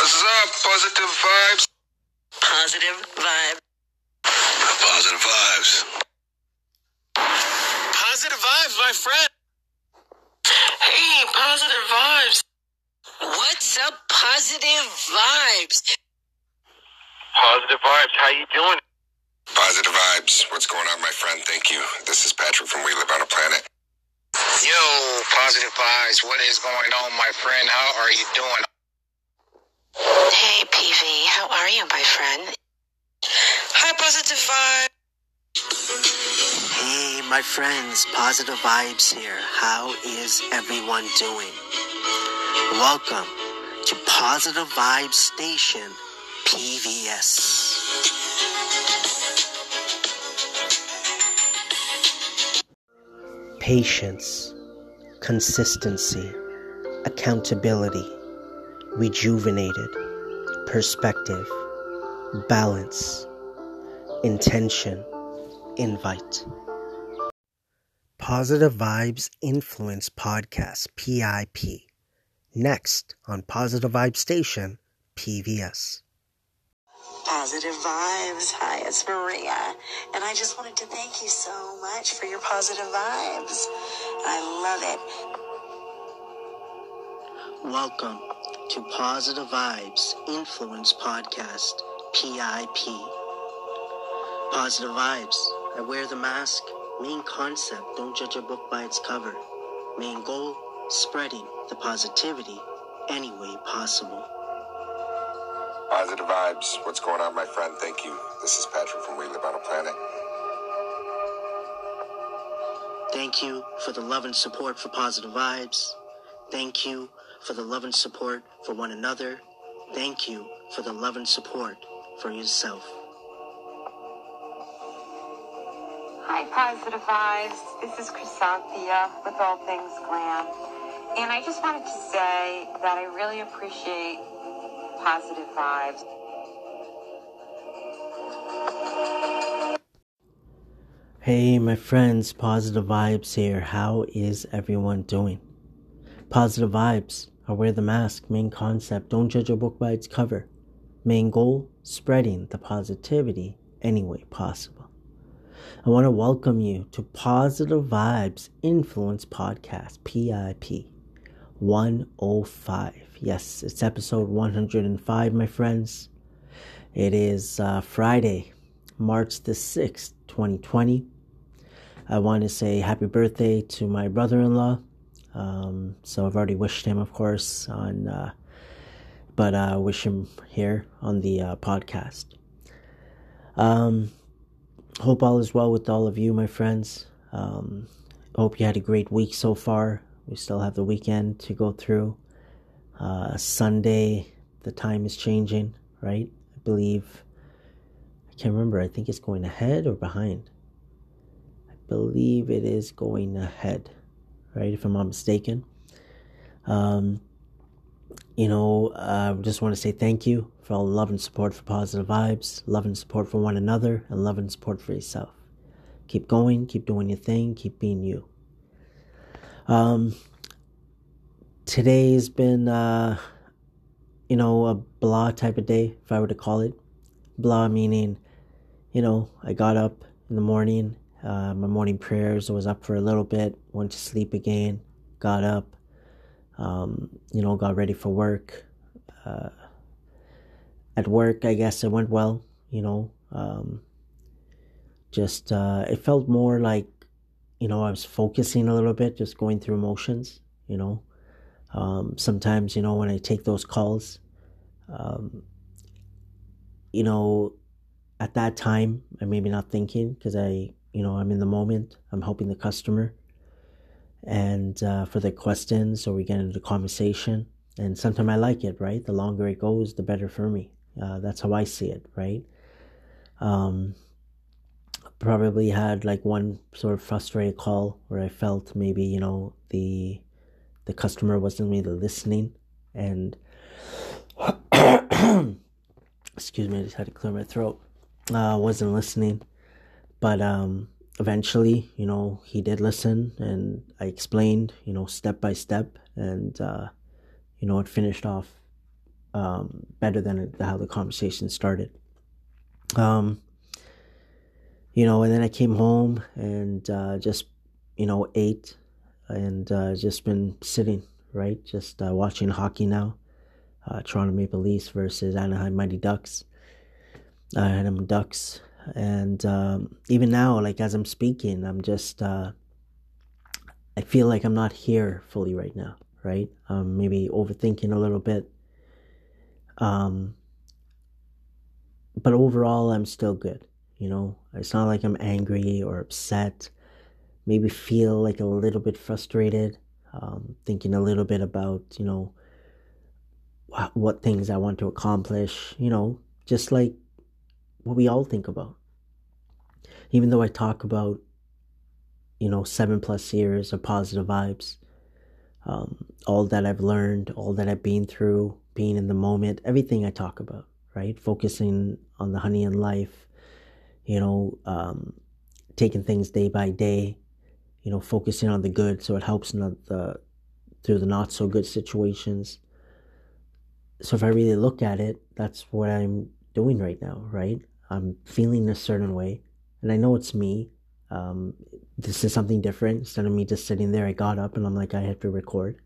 What's up, positive vibes? Positive vibe. Positive vibes. Positive vibes, my friend. Hey, positive vibes. What's up, positive vibes? Positive vibes. How you doing? Positive vibes. What's going on, my friend? Thank you. This is Patrick from We Live on a Planet. Yo, positive vibes. What is going on, my friend? How are you doing? Hey, PV, how are you, my friend? Hi, positive vibe. Hey, my friends, Positive Vibes here. How is everyone doing? Welcome to Positive Vibes Station, PVS. Patience, consistency, accountability, rejuvenated, perspective, balance, intention, invite. Positive Vibes Influence Podcast, PIP. Next on Positive Vibe Station, PVS. Positive vibes. Hi, it's Maria. And I just wanted to thank you so much for your positive vibes. I love it. Welcome to Positive Vibes Influence Podcast, PIP. Positive Vibes. I wear the mask. Main concept don't judge a book by its cover. Main goal spreading the positivity any way possible. Positive vibes. What's going on, my friend? Thank you. This is Patrick from We Live on a Planet. Thank you for the love and support for Positive Vibes. Thank you for the love and support for one another. Thank you for the love and support for yourself. Hi, Positive Vibes. This is Chrysanthia with All Things Glam. And I just wanted to say that I really appreciate Positive Vibes. Hey, my friends, Positive Vibes here. How is everyone doing? Positive Vibes. I wear the mask. Main concept don't judge a book by its cover. Main goal spreading the positivity any way possible. I want to welcome you to Positive Vibes Influence Podcast, PIP 105. Yes, it's episode 105, my friends. It is uh, Friday, March the 6th, 2020. I want to say happy birthday to my brother in law. Um, so I've already wished him, of course, on, uh, but uh, wish him here on the uh, podcast. Um, hope all is well with all of you, my friends. Um, hope you had a great week so far. We still have the weekend to go through. Uh, Sunday, the time is changing, right? I believe. I can't remember. I think it's going ahead or behind. I believe it is going ahead, right? If I'm not mistaken. Um, you know, I just want to say thank you for all the love and support for positive vibes, love and support for one another, and love and support for yourself. Keep going, keep doing your thing, keep being you. Um, today's been, uh, you know, a blah type of day, if I were to call it. Blah meaning, you know, I got up in the morning, uh, my morning prayers, was up for a little bit, went to sleep again, got up, um, you know, got ready for work. Uh, at work, I guess it went well, you know. Um, just, uh, it felt more like, you know, I was focusing a little bit, just going through emotions, you know. Um, sometimes, you know, when I take those calls, um, you know, at that time, I maybe not thinking because I, you know, I'm in the moment, I'm helping the customer. And uh, for the questions or we get into conversation and sometimes i like it right? The longer it goes the better for me. Uh, that's how i see it right? Um, probably had like one sort of frustrated call where i felt maybe you know the the customer wasn't really listening and excuse me i just had to clear my throat. Uh, wasn't listening but um eventually, you know, he did listen and I explained, you know, step by step and, uh, you know, it finished off um, better than how the conversation started. Um, you know, and then I came home and uh, just, you know, ate and uh, just been sitting, right? Just uh, watching hockey now. Uh, Toronto Maple Leafs versus Anaheim Mighty Ducks. Anaheim Ducks. And um, even now, like as I'm speaking, I'm just, uh, I feel like I'm not here fully right now, right? Um, maybe overthinking a little bit. Um, but overall, I'm still good. You know, it's not like I'm angry or upset. Maybe feel like a little bit frustrated, um, thinking a little bit about, you know, what, what things I want to accomplish, you know, just like what we all think about. Even though I talk about, you know, seven plus years of positive vibes, um, all that I've learned, all that I've been through, being in the moment, everything I talk about, right? Focusing on the honey in life, you know, um, taking things day by day, you know, focusing on the good so it helps the through the not so good situations. So if I really look at it, that's what I'm doing right now, right? I'm feeling a certain way, and I know it's me. Um, this is something different. Instead of me just sitting there, I got up and I'm like, I have to record.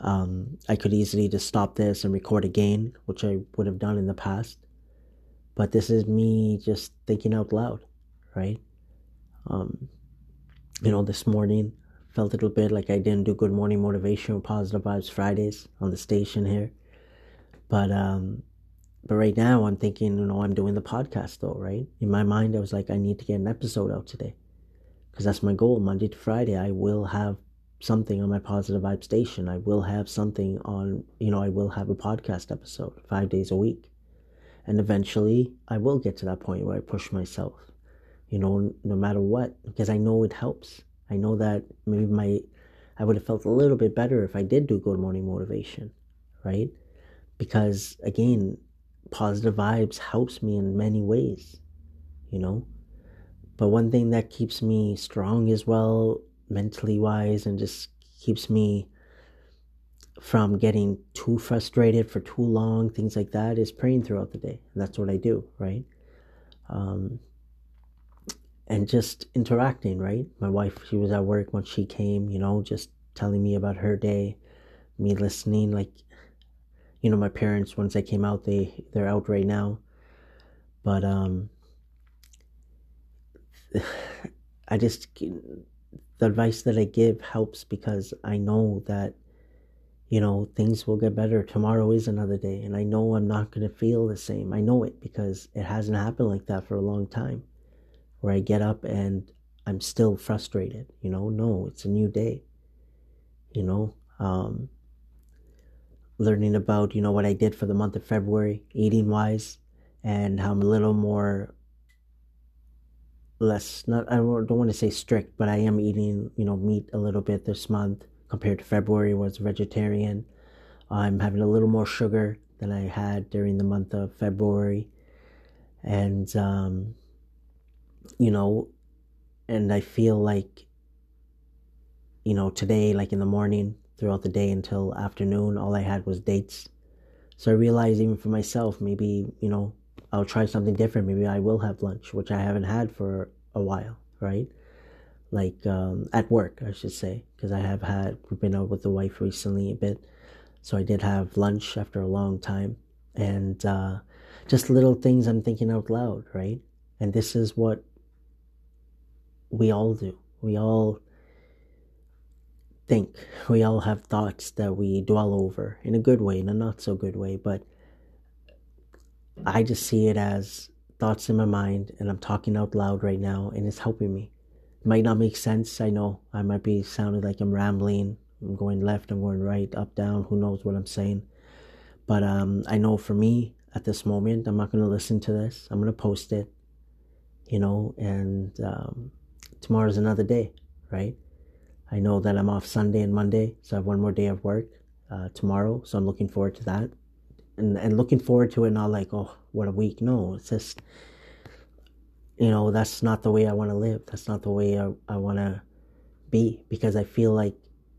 Um, I could easily just stop this and record again, which I would have done in the past but this is me just thinking out loud, right? Um, you know, this morning felt a little bit like I didn't do good morning motivation or positive vibes Fridays on the station here, but um, but right now I'm thinking, you know, I'm doing the podcast though, right? In my mind, I was like, I need to get an episode out today, because that's my goal. Monday to Friday, I will have something on my positive vibe station. I will have something on, you know, I will have a podcast episode five days a week and eventually I will get to that point where I push myself, you know, no matter what, because I know it helps. I know that maybe my, I would have felt a little bit better if I did do good morning motivation, right? Because again, positive vibes helps me in many ways, you know. But one thing that keeps me strong as well, mentally wise, and just keeps me from getting too frustrated for too long, things like that, is praying throughout the day. That's what I do, right? Um, and just interacting, right? My wife, she was at work when she came, you know, just telling me about her day, me listening. Like, you know, my parents, once I came out, they, they're out right now. But, um, I just, the advice that I give helps because I know that you know, things will get better. Tomorrow is another day. And I know I'm not going to feel the same. I know it because it hasn't happened like that for a long time where I get up and I'm still frustrated. You know, no, it's a new day. You know, um, learning about, you know, what I did for the month of February, eating wise, and how I'm a little more less, not, I don't want to say strict, but I am eating, you know, meat a little bit this month compared to February was vegetarian. I'm having a little more sugar than I had during the month of February. And, um, you know, and I feel like, you know, today, like in the morning, throughout the day until afternoon, all I had was dates. So I realized even for myself, maybe, you know, I'll try something different. Maybe I will have lunch, which I haven't had for a while, right? like um, at work, I should say, because I have had been out with the wife recently a bit, so I did have lunch after a long time, and uh, just little things I'm thinking out loud, right? And this is what we all do. We all think. We all have thoughts that we dwell over in a good way, in a not so good way, but I just see it as thoughts in my mind, and I'm talking out loud right now, and it's helping me It might not make sense. I know I might be sounding like I'm rambling. I'm going left, I'm going right, up, down. Who knows what I'm saying? But um, I know for me at this moment, I'm not going to listen to this. I'm going to post it, you know, and um, tomorrow's another day, right? I know that I'm off Sunday and Monday, so I have one more day of work uh, tomorrow. So I'm looking forward to that. And, and looking forward to it, not like, oh, what a week. No, it's just you know, that's not the way I want to live. That's not the way I, I want to be because I feel like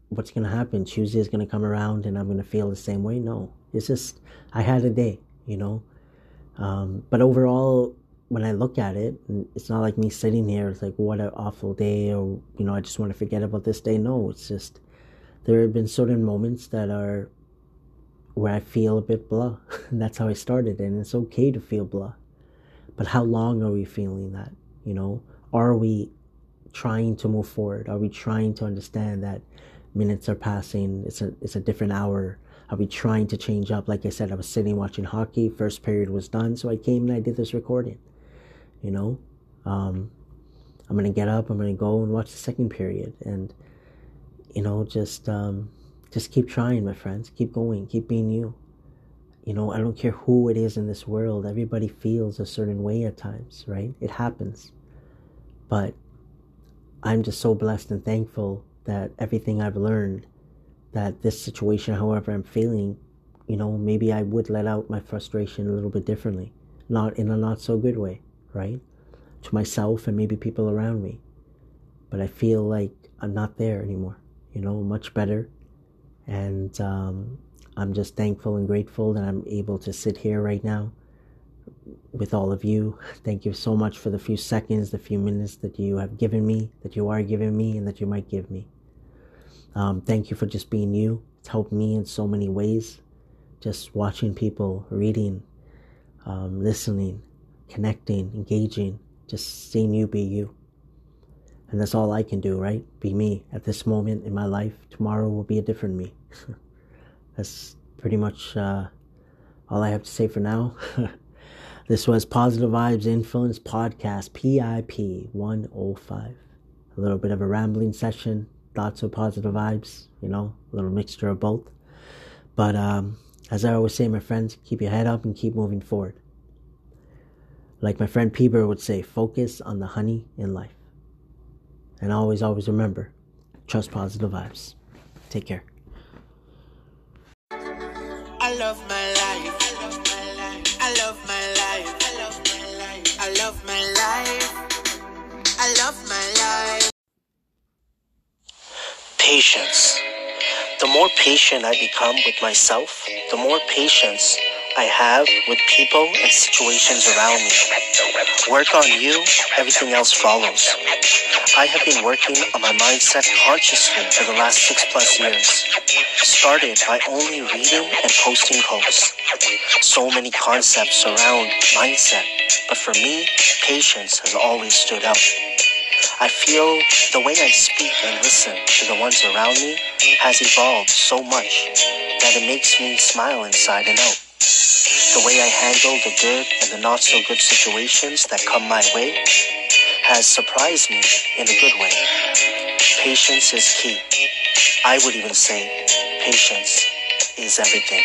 what's to happen? Tuesday is to come around and I'm to feel the same way? No, It's just I had a day, you know. Um, but overall, when I look at it, it's not like me sitting here. It's like what an awful day, or you know, I just want to forget about this day. No, it's just there have been certain moments that are where I feel a bit blah. and that's how I started, and it's okay to feel blah. But how long are we feeling that? You know, are we trying to move forward? Are we trying to understand that minutes are passing? It's a it's a different hour. Are we trying to change up? Like I said, I was sitting watching hockey. First period was done, so I came and I did this recording. You know, um, I'm gonna get up. I'm gonna go and watch the second period, and you know, just um, just keep trying, my friends. Keep going. Keep being you. You know, I don't care who it is in this world. Everybody feels a certain way at times, right? It happens. But I'm just so blessed and thankful that everything I've learned, that this situation, however I'm feeling, you know, maybe I would let out my frustration a little bit differently, not in a not so good way, right? To myself and maybe people around me. But I feel like I'm not there anymore, you know, much better. And um, I'm just thankful and grateful that I'm able to sit here right now with all of you. Thank you so much for the few seconds, the few minutes that you have given me, that you are giving me, and that you might give me. Um, thank you for just being you. It's helped me in so many ways. Just watching people, reading, um, listening, connecting, engaging, just seeing you be you. And that's all I can do, right? Be me at this moment in my life. Tomorrow will be a different me. that's pretty much uh, all I have to say for now. This was Positive Vibes Influence Podcast, PIP 105. A little bit of a rambling session, thoughts of positive vibes, you know, a little mixture of both. But um, as I always say, my friends, keep your head up and keep moving forward. Like my friend Peeber would say, focus on the honey in life. And always, always remember, trust positive vibes. Take care. I love my life. I love my life. I love my life. I love my life. I love my life. Patience. The more patient I become with myself, the more patience I have with people and situations around me. Work on you, everything else follows. I have been working on my mindset consciously for the last six plus years. Started by only reading and posting posts. So many concepts around mindset, but for me, patience has always stood out. I feel the way I speak and listen to the ones around me has evolved so much that it makes me smile inside and out. The way I handle the good and the not so good situations that come my way has surprised me in a good way. Patience is key. I would even say patience is everything.